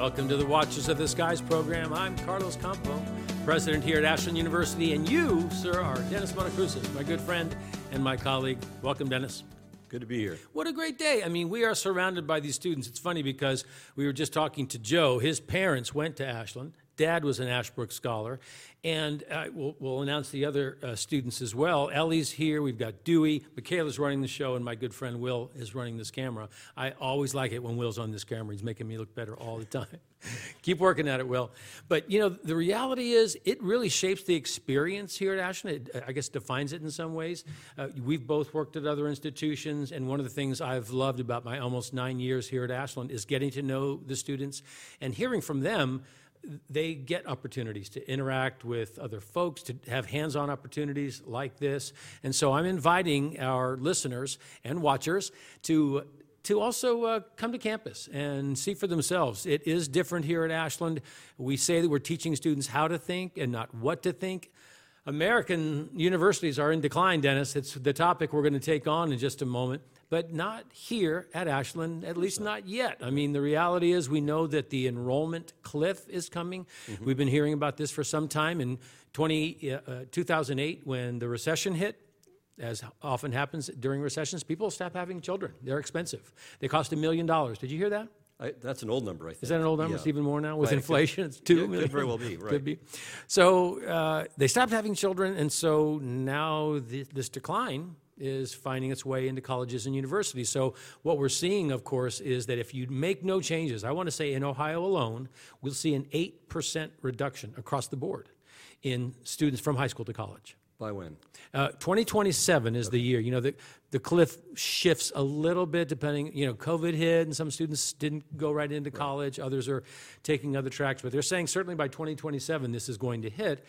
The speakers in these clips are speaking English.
Welcome to the Watchers of the Skies program. I'm Carlos Campo, president here at Ashland University, and you, sir, are Dennis Monokroussos, my good friend and my colleague. Welcome, Dennis. Good to be here. What a great day. I mean, we are surrounded by these students. It's funny because we were just talking to Joe. His parents went to Ashland. Dad was an Ashbrook scholar. And uh, we'll, we'll, announce the other uh, students as well. Ellie's here. We've got Dewey. Michaela's running the show, and my good friend Will is running this camera. I always like it when Will's on this camera. He's making me look better all the time. Keep working at it, Will. But, you know, the reality is it really shapes the experience here at Ashland. It, I guess, defines it in some ways. Uh, we've both worked at other institutions, and one of the things I've loved about my almost nine years here at Ashland is getting to know the students and hearing from them they get opportunities to interact with other folks, to have hands on opportunities like this. And so I'm inviting our listeners and watchers to. To also uh, come to campus and see for themselves. It is different here at Ashland. We say that we're teaching students how to think and not what to think. American universities are in decline, Dennis. It's the topic we're going to take on in just a moment but not here at Ashland, at least not yet. I mean, the reality is we know that the enrollment cliff is coming. Mm-hmm. We've been hearing about this for some time. In 20, uh, 2008, when the recession hit, as often happens during recessions, people stop having children. They're expensive. They cost a million dollars. Did you hear that? I, that's an old number, I think. Is that an old number? Yeah. It's even more now with right. inflation. It's two yeah, million. Could very well be. Right. Could be. So uh, they stopped having children, and so now this decline is finding its way into colleges and universities. So, what we're seeing, of course, is that if you make no changes, I want to say in Ohio alone, we'll see an 8% reduction across the board in students from high school to college. By when? Uh, 2027 is okay. the year. You know, the, the cliff shifts a little bit depending, you know, COVID hit and some students didn't go right into right. college. Others are taking other tracks. But they're saying certainly by 2027 this is going to hit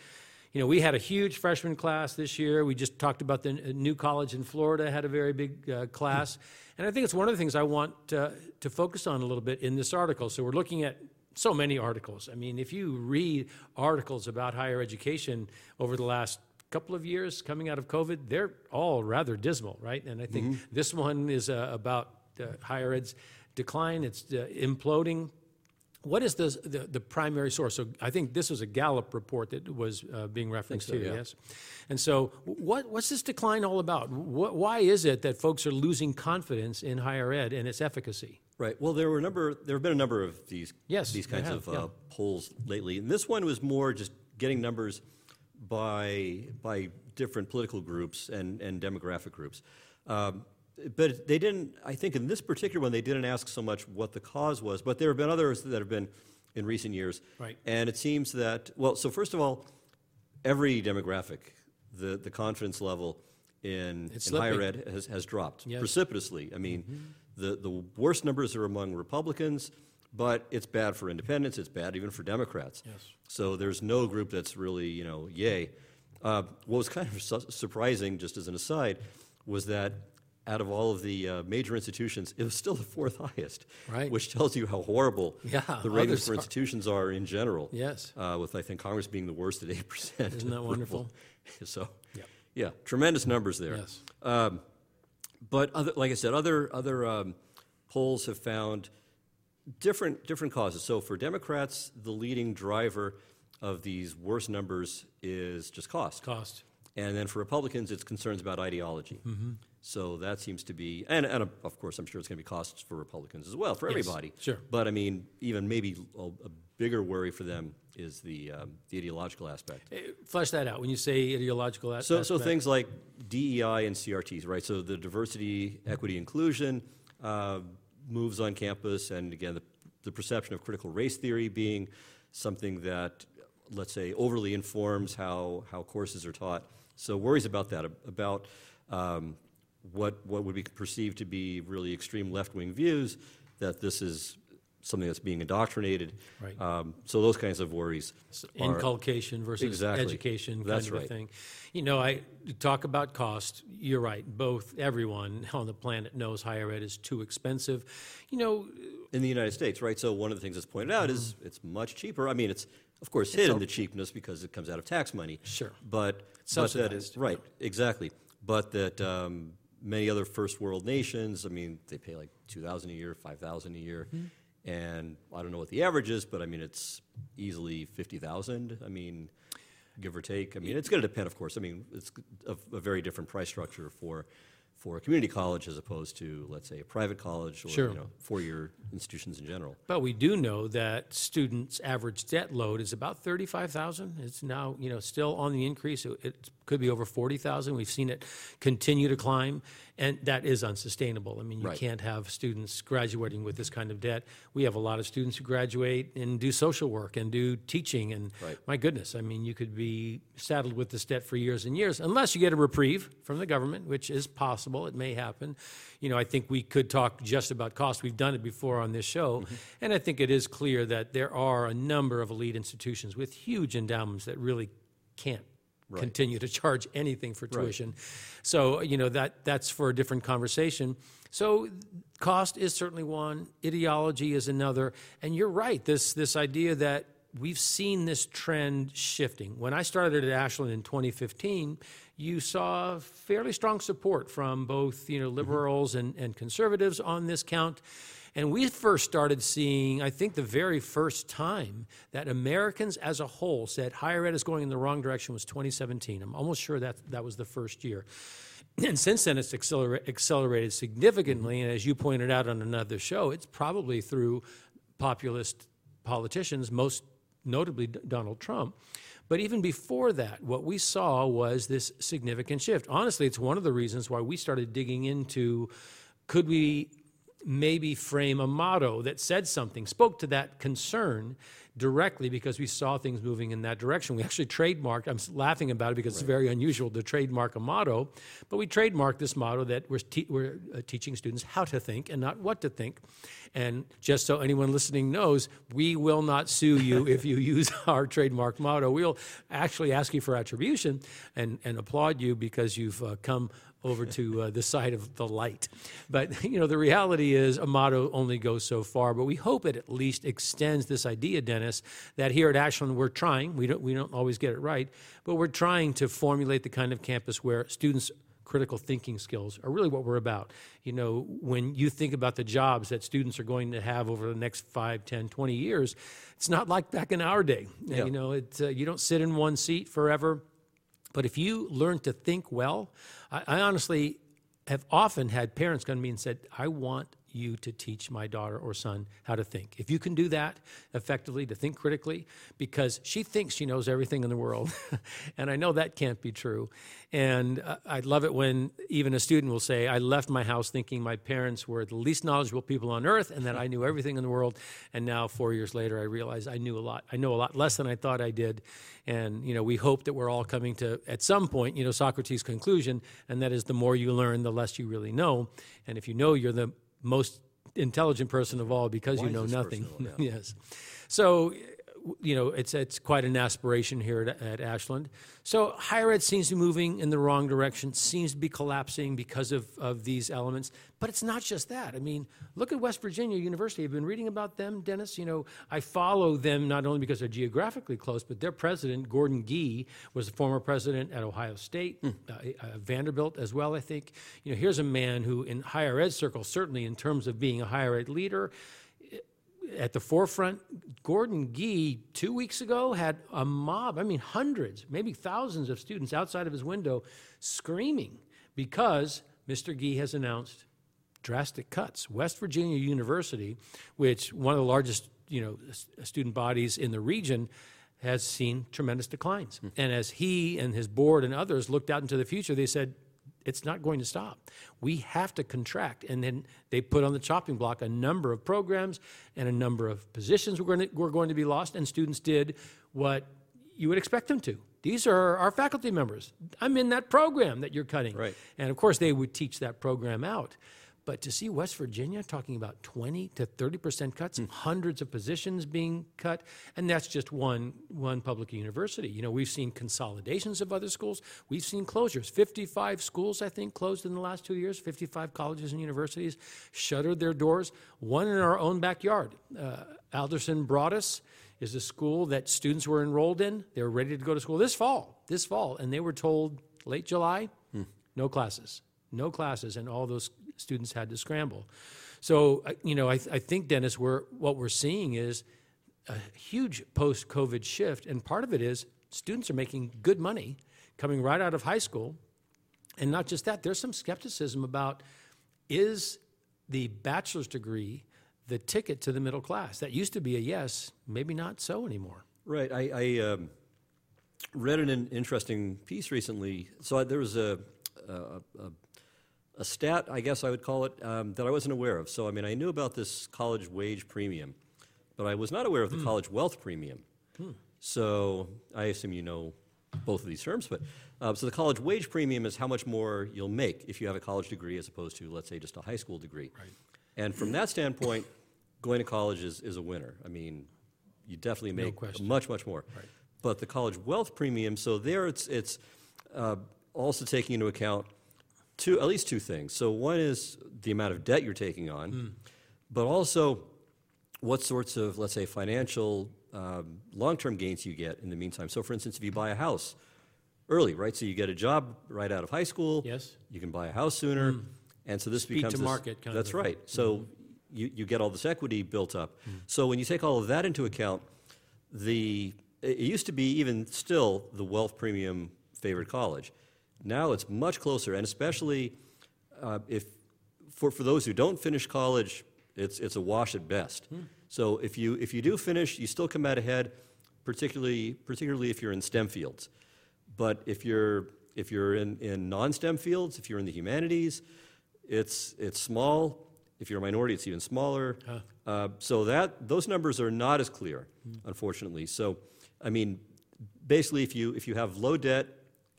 you know, we had a huge freshman class this year. We just talked about the new college in Florida had a very big uh, class, and I think it's one of the things I want uh, to focus on a little bit in this article. So we're looking at so many articles. I mean, if you read articles about higher education over the last couple of years coming out of COVID, they're all rather dismal, right? And I think mm-hmm. this one is uh, about higher ed's decline. It's uh, imploding what is the, the, the, primary source? So I think this was a Gallup report that was uh, being referenced so, here, yeah. yes? And so what, what's this decline all about? What, why is it that folks are losing confidence in higher ed and its efficacy? Right. Well, there were a number. There have been a number of these yes, these kinds have, of yeah. uh, polls lately, and this one was more just getting numbers by by different political groups and and demographic groups. Um, but they didn't, I think in this particular one, they didn't ask so much what the cause was, but there have been others that have been in recent years. Right. And it seems that, well, so first of all, every demographic, the, the confidence level in, in higher ed has, has dropped yes. precipitously. I mean, mm-hmm. the, the worst numbers are among Republicans, but it's bad for independents, it's bad even for Democrats. Yes. So there's no group that's really, you know, yay. Uh, what was kind of su- surprising, just as an aside, was that out of all of the uh, major institutions, it was still the fourth highest, right. which tells you how horrible yeah, the ratings for institutions are in general. Yes. Uh, with, I think, Congress being the worst at 8%. Isn't that wonderful? so, yeah. yeah, tremendous numbers there. Yes. Um, but, other, like I said, other, other um, polls have found different, different causes. So, for Democrats, the leading driver of these worst numbers is just cost. Cost. And then for Republicans, it's concerns about ideology. Mm-hmm. So that seems to be, and, and of course, I'm sure it's going to be costs for Republicans as well, for yes, everybody. Sure. But I mean, even maybe a, a bigger worry for them is the, um, the ideological aspect. Hey, flesh that out when you say ideological so, aspect. So things like DEI and CRTs, right? So the diversity, equity, inclusion uh, moves on campus, and again, the, the perception of critical race theory being something that, let's say, overly informs how, how courses are taught. So worries about that, about um, what, what would be perceived to be really extreme left wing views, that this is something that's being indoctrinated. Right. Um, so those kinds of worries. Are, Inculcation versus exactly. education kind that's of right. a thing. You know, I talk about cost. You're right. Both everyone on the planet knows higher ed is too expensive. You know, in the United States, right? So one of the things that's pointed out is it's much cheaper. I mean, it's of course hidden the cheapness because it comes out of tax money. Sure. But, but that is right, exactly. But that um, many other first world nations, I mean, they pay like 2000 a year, 5000 a year. Mm-hmm. And I don't know what the average is, but I mean, it's easily 50,000. I mean, give or take. I mean, it's going to depend, of course. I mean, it's a, a very different price structure for for a community college as opposed to, let's say, a private college or Sure. you know, four-year institutions in general. But we do know that students' average debt load is about thirty-five thousand. It's now, you know, still on the increase. It, it could be over forty thousand. We've seen it continue to climb, and that is unsustainable. I mean, you Right. can't have students graduating with this kind of debt. We have a lot of students who graduate and do social work and do teaching, and Right. my goodness, I mean, you could be saddled with this debt for years and years, unless you get a reprieve from the government, which is possible. It may happen. You know, I think we could talk just about cost. We've done it before on this show, mm-hmm. and I think it is clear that there are a number of elite institutions with huge endowments that really can't continue to charge anything for tuition. So, you know, that that's for a different conversation. So, cost is certainly one, ideology is another, and you're right. This this idea that we've seen this trend shifting. When I started at Ashland in 2015, you saw fairly strong support from both, you know, mm-hmm. liberals and, and conservatives on this count. And we first started seeing, I think, the very first time that Americans as a whole said higher ed is going in the wrong direction was 2017. I'm almost sure that that was the first year. And since then, it's acceler- accelerated significantly. And as you pointed out on another show, it's probably through populist politicians, most notably D- Donald Trump. But even before that, what we saw was this significant shift. Honestly, it's one of the reasons why we started digging into could we maybe frame a motto that said something, spoke to that concern directly because we saw things moving in that direction. We actually trademarked, I'm laughing about it because it's very unusual to trademark a motto, but we trademarked this motto that we're, te- we're uh, teaching students how to think and not what to think. And just so anyone listening knows, we will not sue you if you use our trademark motto. We'll actually ask you for attribution and, and applaud you because you've uh, come over to uh, the side of the light. But you know, the reality is a motto only goes so far. But we hope it at least extends this idea, Dennis, that here at Ashland we're trying. We don't we don't always get it right, but we're trying to formulate the kind of campus where students critical thinking skills are really what we're about. You know, when you think about the jobs that students are going to have over the next 5, 10, 20 years, it's not like back in our day. Yeah. You know, it, uh, you don't sit in one seat forever. But if you learn to think well, I, I honestly have often had parents come to me and said, I want you to teach my daughter or son how to think. If you can do that effectively, to think critically, because she thinks she knows everything in the world. and I know that can't be true. And uh, I love it when even a student will say, I left my house thinking my parents were the least knowledgeable people on earth and that I knew everything in the world. And now, four years later, I realize I knew a lot. I know a lot less than I thought I did. And, you know, we hope that we're all coming to, at some point, you know, Socrates' conclusion, and that is the more you learn, the less you really know. And if you know you're the most intelligent person of all because you know nothing. of yes. So, you know, it's it's quite an aspiration here at, at Ashland. So higher ed seems to be moving in the wrong direction, seems to be collapsing because of, of these elements. But it's not just that. I mean, look at West Virginia University. I've been reading about them, Dennis. You know, I follow them not only because they're geographically close, but their president, Gordon Gee, was the former president at Ohio State, uh, uh, Vanderbilt as well, I think. You know, here's a man who, in higher ed circles, certainly in terms of being a higher ed leader, at the forefront. Gordon Gee, two weeks ago, had a mob, I mean, hundreds, maybe thousands of students outside of his window screaming because Mr. Gee has announced drastic cuts. West Virginia University, which one of the largest you know, student bodies in the region, has seen tremendous declines. Hmm. And as he and his board and others looked out into the future, they said, it's not going to stop. We have to contract. And then they put on the chopping block a number of programs and a number of positions were going to, were going to be lost, and students did what you would expect them to. These are our faculty members. I'm in that program that you're cutting. Right. And of course, they would teach that program out. But to see West Virginia talking about 20 to 30 percent cuts, hundreds of positions being cut, and that's just one one public university. You know, we've seen consolidations of other schools. We've seen closures. 55 schools, I think, closed in the last two years. 55 colleges and universities shuttered their doors. One in our own backyard, uh, Alderson Broaddus is a school that students were enrolled in. They were ready to go to school this fall, this fall, and they were told late July, no classes, no classes, and all those students had to scramble. So, you know, I, I think, Dennis, we're, what we're seeing is a huge post COVID shift. And part of it is students are making good money coming right out of high school. And not just that, there's some skepticism about is the bachelor's degree the ticket to the middle class? That used to be a yes, maybe not so anymore. Right. I, I um, read an interesting piece recently. So there was a, a, a, a, stat, I guess I would call it, um, that I wasn't aware of. So, I mean, I knew about this college wage premium, but I was not aware of the mm. college wealth premium. Hmm. So I assume you know both of these terms, but uh, so the college wage premium is how much more you'll make if you have a college degree as opposed to, let's say, just a high school degree. Right. And from that standpoint, going to college is, is a winner. I mean, you definitely make no much, much more. Right. But the college wealth premium, so there it's, it's uh, also taking into account two, at least two things. So one is the amount of debt you're taking on, mm. but also what sorts of, let's say, financial um, long-term gains you get in the meantime. So for instance, if you buy a house early, right? So you get a job right out of high school. Yes. You can buy a house sooner. Mm. And so this Speed becomes to this, market kind That's right. So mm-hmm you, you get all this equity built up. Mm. So when you take all of that into account, the it used to be even still the wealth premium favored college. Now it's much closer, and especially uh, if for, for those who don't finish college, it's it's a wash at best. Mm. So if you if you do finish, you still come out ahead, particularly particularly if you're in STEM fields. But if you're if you're in, in non-STEM fields, if you're in the humanities, it's it's small if you're a minority, it's even smaller. Huh. Uh, so that those numbers are not as clear, mm. unfortunately. So, I mean, basically, if you if you have low debt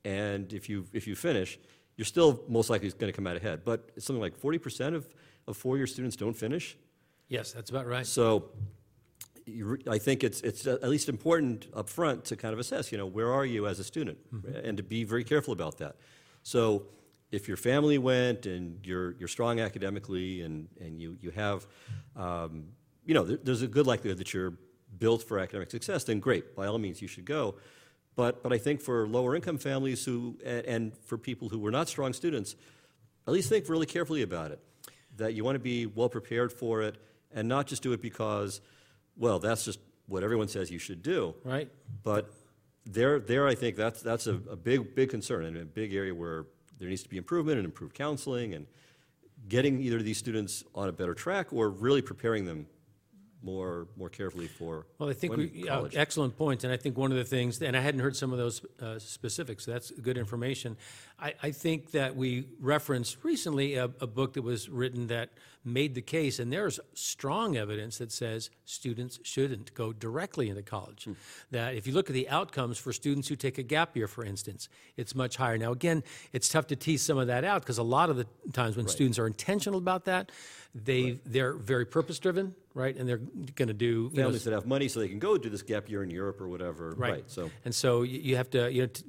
and if you if you finish, you're still most likely going to come out ahead. But it's something like 40% of, of four-year students don't finish. Yes, that's about right. So I think it's, it's at least important up front to kind of assess, you know, where are you as a student? Mm-hmm. And to be very careful about that. So if your family went and you're, you're strong academically and, and you, you have, um, you know, there's a good likelihood that you're built for academic success, then great, by all means you should go. But, but I think for lower income families who, and, and for people who were not strong students, at least think really carefully about it. That you want to be well prepared for it and not just do it because, well, that's just what everyone says you should do. Right. But there, there I think that's, that's a, a big, big concern and a big area where there needs to be improvement and improved counseling and getting either these students on a better track or really preparing them more more carefully for well i think we, uh, excellent point and i think one of the things and i hadn't heard some of those uh, specifics so that's good information I, I, think that we referenced recently a, a, book that was written that made the case and there's strong evidence that says students shouldn't go directly into college hmm. that if you look at the outcomes for students who take a gap year for instance it's much higher now again it's tough to tease some of that out because a lot of the times when right. students are intentional about that they right. they're very purpose driven, right? And they're going to do families know, that have money so they can go do this gap year in Europe or whatever, right? right so and so you have to you know. T-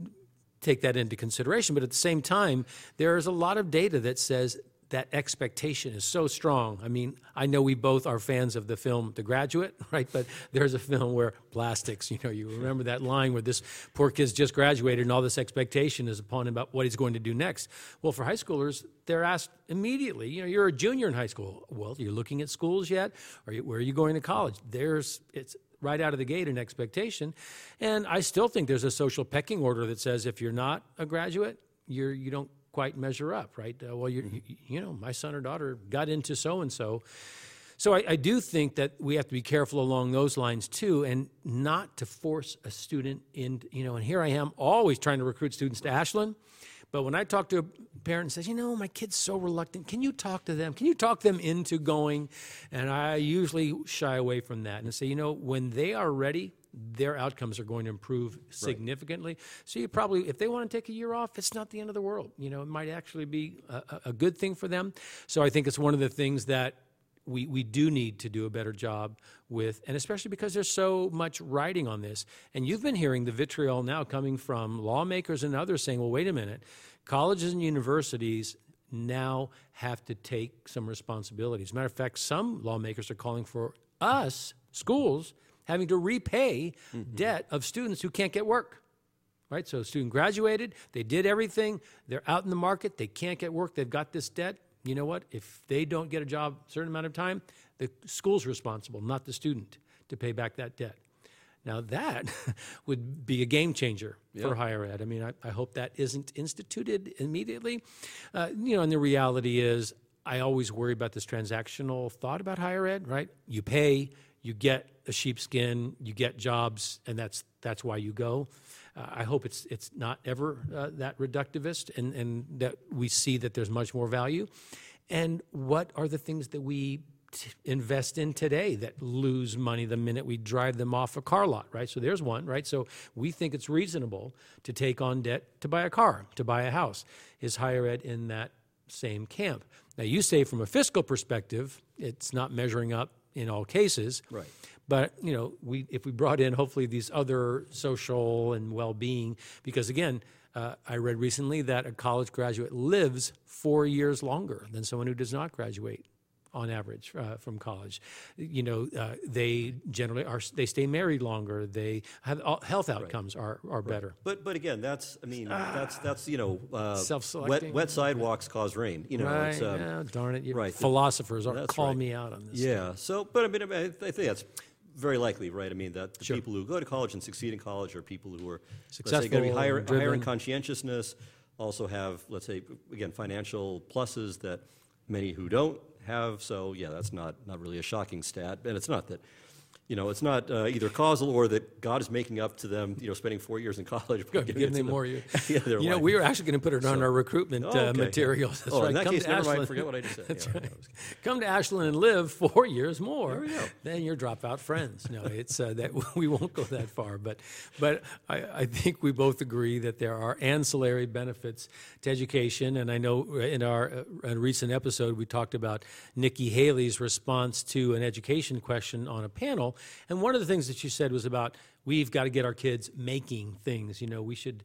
take that into consideration but at the same time there's a lot of data that says that expectation is so strong. I mean, I know we both are fans of the film The Graduate, right? But there's a film where plastics, you know, you remember that line where this poor kid's just graduated and all this expectation is upon him about what he's going to do next. Well, for high schoolers, they're asked immediately, you know, you're a junior in high school. Well, you're looking at schools yet? Where are you going to college? There's, it's right out of the gate an expectation. And I still think there's a social pecking order that says if you're not a graduate, you're, you don't quite measure up, right? Uh, well, you you know, my son or daughter got into so and so. So I, I, do think that we have to be careful along those lines too, and not to force a student in. You know, and here I am always trying to recruit students to Ashland. But when I talk to a parent and says, you know, my kid's so reluctant, can you talk to them? Can you talk them into going? And I usually shy away from that and say, you know, when they are ready, their outcomes are going to improve significantly. Right. So you probably, if they want to take a year off, it's not the end of the world. You know, it might actually be a, a good thing for them. So I think it's one of the things that we, we do need to do a better job with, and especially because there's so much writing on this. And you've been hearing the vitriol now coming from lawmakers and others saying, well, wait a minute, colleges and universities now have to take some responsibilities. As a matter of fact, some lawmakers are calling for us, schools, having to repay mm-hmm. debt of students who can't get work. Right? So, a student graduated, they did everything, they're out in the market, they can't get work, they've got this debt. you know what? If they don't get a job a certain amount of time, the school's responsible, not the student, to pay back that debt. Now, that would be a game changer for higher ed. I mean, I, I hope that isn't instituted immediately. Uh, you know, and the reality is, I always worry about this transactional thought about higher ed, right? You pay, you get a sheepskin, you get jobs, and that's, that's why you go. Uh, I hope it's, it's not ever uh, that reductivist and, and that we see that there's much more value. And what are the things that we t- invest in today that lose money the minute we drive them off a car lot, right? So there's one, right? So we think it's reasonable to take on debt to buy a car, to buy a house. Is higher ed in that same camp? Now, you say from a fiscal perspective, it's not measuring up in all cases. Right. But you know, we if we brought in hopefully these other social and well-being, because again, uh, I read recently that a college graduate lives four years longer than someone who does not graduate, on average uh, from college. You know, uh, they generally are they stay married longer. They have all, health outcomes are are better. But but again, that's I mean that's that's you know uh, wet, Self-selecting. wet sidewalks cause rain. You know, right? it's, um, yeah, darn it! You right. Philosophers are call right. me out on this. yeah. So, but I mean, I, I think that's very likely, right? I mean, that the Sure. people who go to college and succeed in college are people who are Successful, going to be higher, higher in conscientiousness, also have, let's say, again, financial pluses that many who don't have. So, yeah, that's not not really a shocking stat, and it's not that. You know, it's not uh, either causal or that God is making up to them. You know, spending four years in college, by giving give them more. years. yeah, you know, we were actually going to put it on our recruitment Oh, uh, materials. That's oh, right. in that Come case, to never mind. Ashland. Forget what I just said. That's Yeah, right. Come to Ashland and live four years more. than we go. Then you're dropout friends. No, it's uh, that we won't go that far, but but I, I think we both agree that there are ancillary benefits to education. And I know in our uh, a recent episode we talked about Nikki Haley's response to an education question on a panel, and one of the things that she said was about we've got to get our kids making things. You know, we should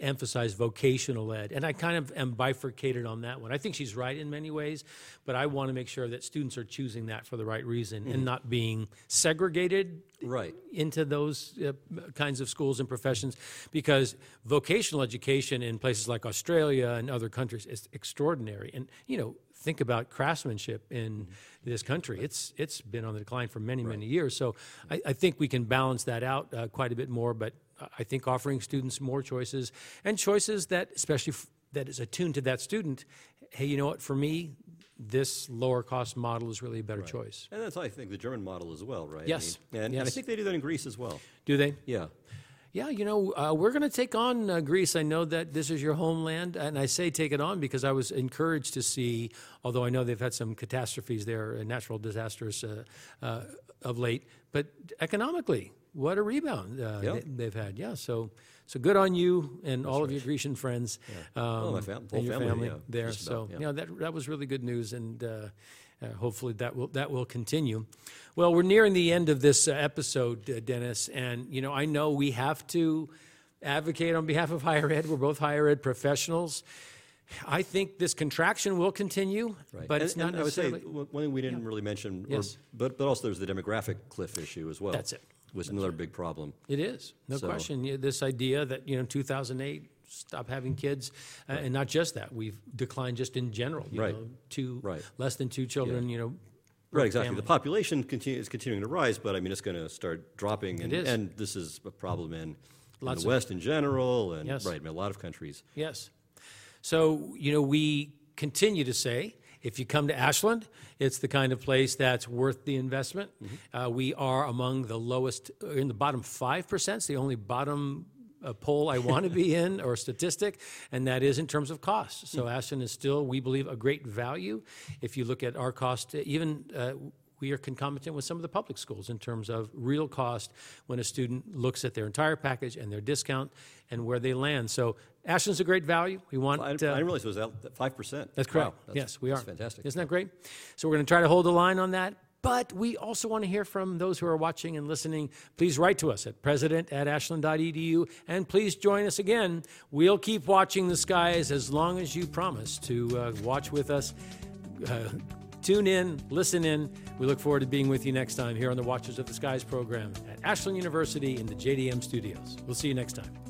emphasize vocational ed. And I kind of am bifurcated on that one. I think she's right in many ways, but I want to make sure that students are choosing that for the right reason and not being segregated Right. into those uh, kinds of schools and professions because vocational education in places like Australia and other countries is extraordinary. And, you know, think about craftsmanship in this country. It's, it's been on the decline for many, many years. So I, I think we can balance that out uh, quite a bit more, but I think offering students more choices and choices that, especially f- that is attuned to that student, hey, you know what, for me, this lower cost model is really a better choice. And that's, I think, the German model as well, right? I Yes. mean, and, and I think they do that in Greece as well. Do they? Yeah. Yeah, you know, uh, we're going to take on uh, Greece. I know that this is your homeland, and I say take it on because I was encouraged to see, although I know they've had some catastrophes there, uh, natural disasters uh, uh, of late, but economically, what a rebound uh, Yeah. they, they've had. Yeah, so so good on you and all of your Grecian friends um, Oh, my fam- and your family, family yeah, there. just so yeah. you know that that was really good news, and uh, hopefully that will that will continue. Well, we're nearing the end of this uh, episode, uh, Dennis, and you know I know we have to advocate on behalf of higher ed. We're both higher ed professionals. I think this contraction will continue, Right. but and, it's not and I would say necessarily. one thing we didn't really mention, or- Yes. but, but also there's the demographic cliff issue as well. That's it. Was another big problem. It is, no So- question. This idea that, you know, 2008, stop having kids, uh, and not just that, we've declined just in general. you Right. know, Two, Right. less than two children, you know. Right, exactly. family. The population continue, is continuing to rise, but I mean, it's going to start dropping. And, is. and this is a problem in, in the West in general, and Yes. right, in a lot of countries. Yes. So, you know, we continue to say if you come to Ashland, it's the kind of place that's worth the investment. Uh, we are among the lowest, in the bottom 5%. It's the only bottom uh, poll I want to be in or statistic, and that is in terms of cost. So, Ashland is still, we believe, a great value. If you look at our cost, even uh, we are concomitant with some of the public schools in terms of real cost when a student looks at their entire package and their discount and where they land. So Ashland's a great value. We want. I, I uh, didn't realize it was out five percent. that's correct. Wow, that's- yes, we are. That's fantastic. Isn't that great? So we're going to try to hold the line on that. But we also want to hear from those who are watching and listening. Please write to us at president at ashland.edu and please join us again. We'll keep watching the skies as long as you promise to uh, watch with us. Uh, tune in, listen in. We look forward to being with you next time here on the Watchers of the Skies program at Ashland University in the JDM studios. We'll see you next time.